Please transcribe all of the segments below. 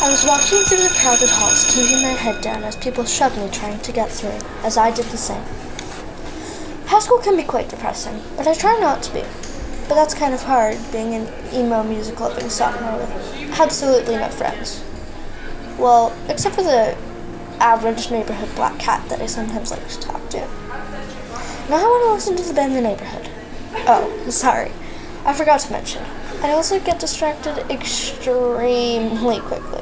I was walking through the crowded halls, keeping my head down as people shoved me trying to get through, as I did the same. High school can be quite depressing, but I try not to be. But that's kind of hard, being an emo music loving sophomore with absolutely no friends. Well, except for the average neighborhood black cat that I sometimes like to talk to. Now I want to listen to the band in The Neighborhood. Oh, sorry. I forgot to mention. I also get distracted extremely quickly.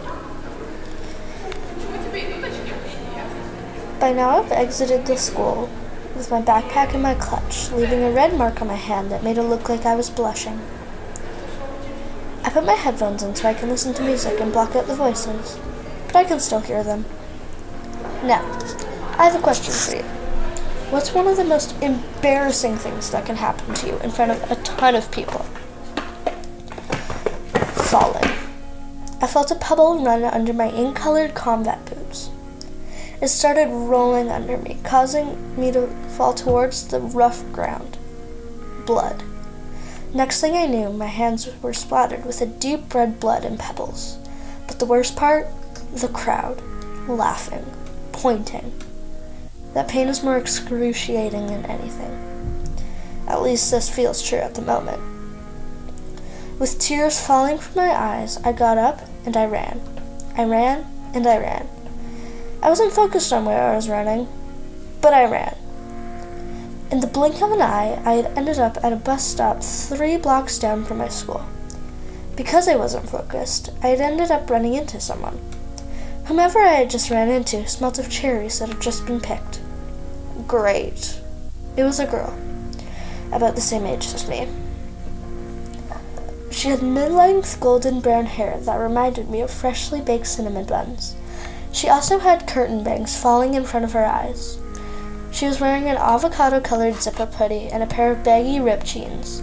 By now I've exited the school with my backpack in my clutch, leaving a red mark on my hand that made it look like I was blushing. I put my headphones in so I can listen to music and block out the voices, but I can still hear them. Now, I have a question for you. What's one of the most embarrassing things that can happen to you in front of a ton of people? Falling. I felt a pebble run under my ink colored combat boots. It started rolling under me, causing me to fall towards the rough ground. Blood. Next thing I knew, my hands were splattered with a deep red blood and pebbles. But the worst part? The crowd. Laughing. Pointing. That pain is more excruciating than anything. At least this feels true at the moment. With tears falling from my eyes, I got up and I ran. I ran and I ran. I wasn't focused on where I was running, but I ran. In the blink of an eye, I had ended up at a bus stop three blocks down from my school. Because I wasn't focused, I had ended up running into someone. Whomever I had just ran into smelt of cherries that had just been picked. Great. It was a girl, about the same age as me. She had mid length golden brown hair that reminded me of freshly baked cinnamon buns. She also had curtain bangs falling in front of her eyes. She was wearing an avocado colored zip up hoodie and a pair of baggy ripped jeans,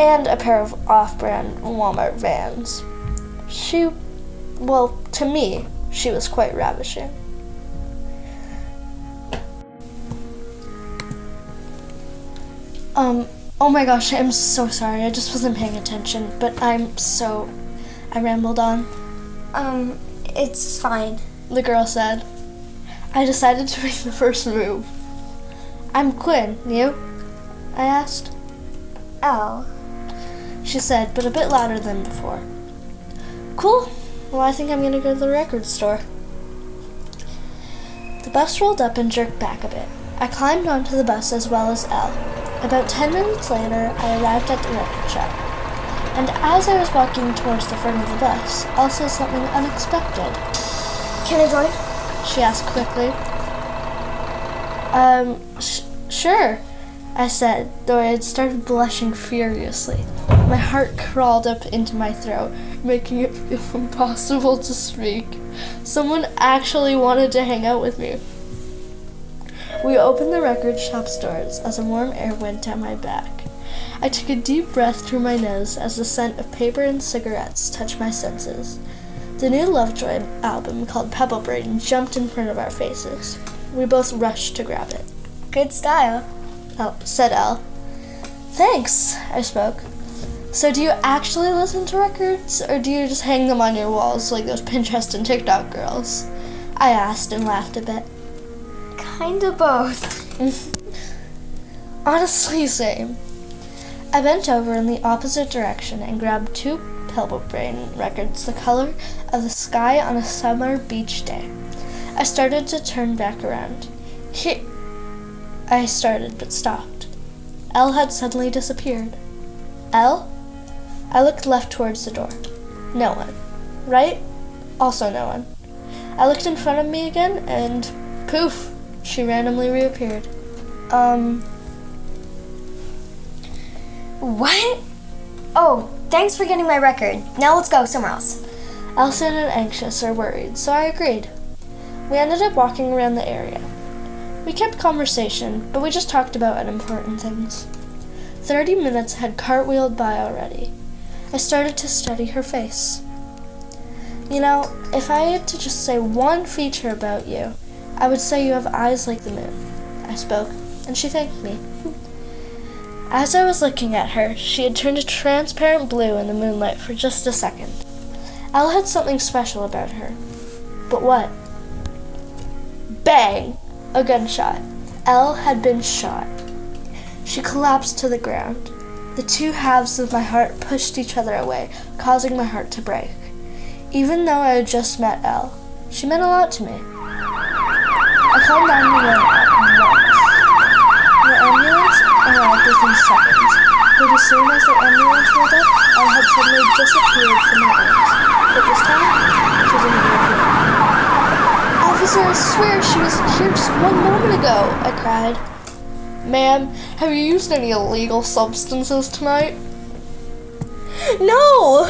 and a pair of off brand Walmart vans. She, well, to me, she was quite ravishing. Um, oh my gosh, I'm so sorry. I just wasn't paying attention, but I'm so. I rambled on. Um, it's fine. The girl said. I decided to make the first move. I'm Quinn, you? I asked. Oh. She said, but a bit louder than before. Cool. Well, I think I'm gonna go to the record store. The bus rolled up and jerked back a bit. I climbed onto the bus as well as Elle. About ten minutes later, I arrived at the record shop. And as I was walking towards the front of the bus, also something unexpected. Can I join? She asked quickly. Um, sh- sure, I said, though I had started blushing furiously. My heart crawled up into my throat, making it feel impossible to speak. Someone actually wanted to hang out with me. We opened the record shop's doors as a warm air went down my back. I took a deep breath through my nose as the scent of paper and cigarettes touched my senses. The new Lovejoy album called Pebble Brain jumped in front of our faces. We both rushed to grab it. Good style. Oh, said Elle. Thanks, I spoke. So do you actually listen to records, or do you just hang them on your walls like those Pinterest and TikTok girls? I asked and laughed a bit. Kinda both. Honestly, same. I bent over in the opposite direction and grabbed two Brain records the color of the sky on a summer beach day. I started to turn back around. Here. I started but stopped. Elle had suddenly disappeared. Elle? I looked left towards the door. No one. Right? Also no one. I looked in front of me again and poof, she randomly reappeared. Um. What? Oh, thanks for getting my record. Now let's go somewhere else. Elle sounded anxious or worried, so I agreed. We ended up walking around the area. We kept conversation, but we just talked about unimportant things. Thirty minutes had cartwheeled by already. I started to study her face. You know, if I had to just say one feature about you, I would say you have eyes like the moon. I spoke, and she thanked me. As I was looking at her, she had turned a transparent blue in the moonlight for just a second. Elle had something special about her. But what? Bang! A gunshot. Elle had been shot. She collapsed to the ground. The two halves of my heart pushed each other away, causing my heart to break. Even though I had just met Elle, she meant a lot to me. I called 911 at once. The ambulance arrived within seconds, but as soon as the ambulance rolled up, I had suddenly disappeared from my arms. But this time, she didn't reappear. Officer, I swear she was here just one moment ago, I cried. Ma'am, have you used any illegal substances tonight? No!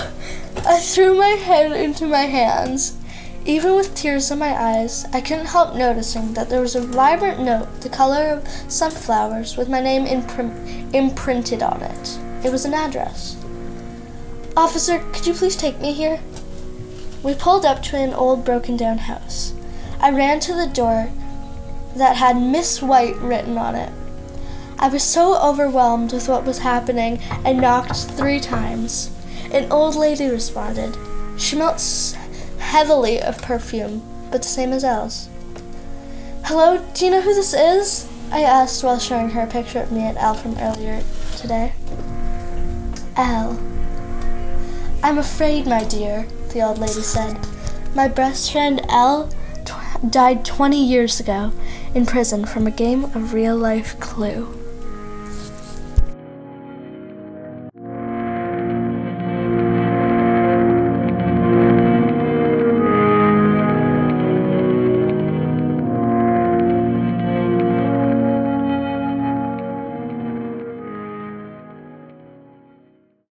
I threw my head into my hands. Even with tears in my eyes, I couldn't help noticing that there was a vibrant note the color of sunflowers with my name imprim- imprinted on it. It was an address. Officer, could you please take me here? We pulled up to an old broken down house. I ran to the door that had Miss White written on it. I was so overwhelmed with what was happening, I knocked three times. An old lady responded. She smelled heavily of perfume, but the same as Elle's. Hello, do you know who this is? I asked while showing her a picture of me and Elle from earlier today. Elle. I'm afraid, my dear, the old lady said. My best friend Elle tw- died 20 years ago in prison from a game of real life Clue.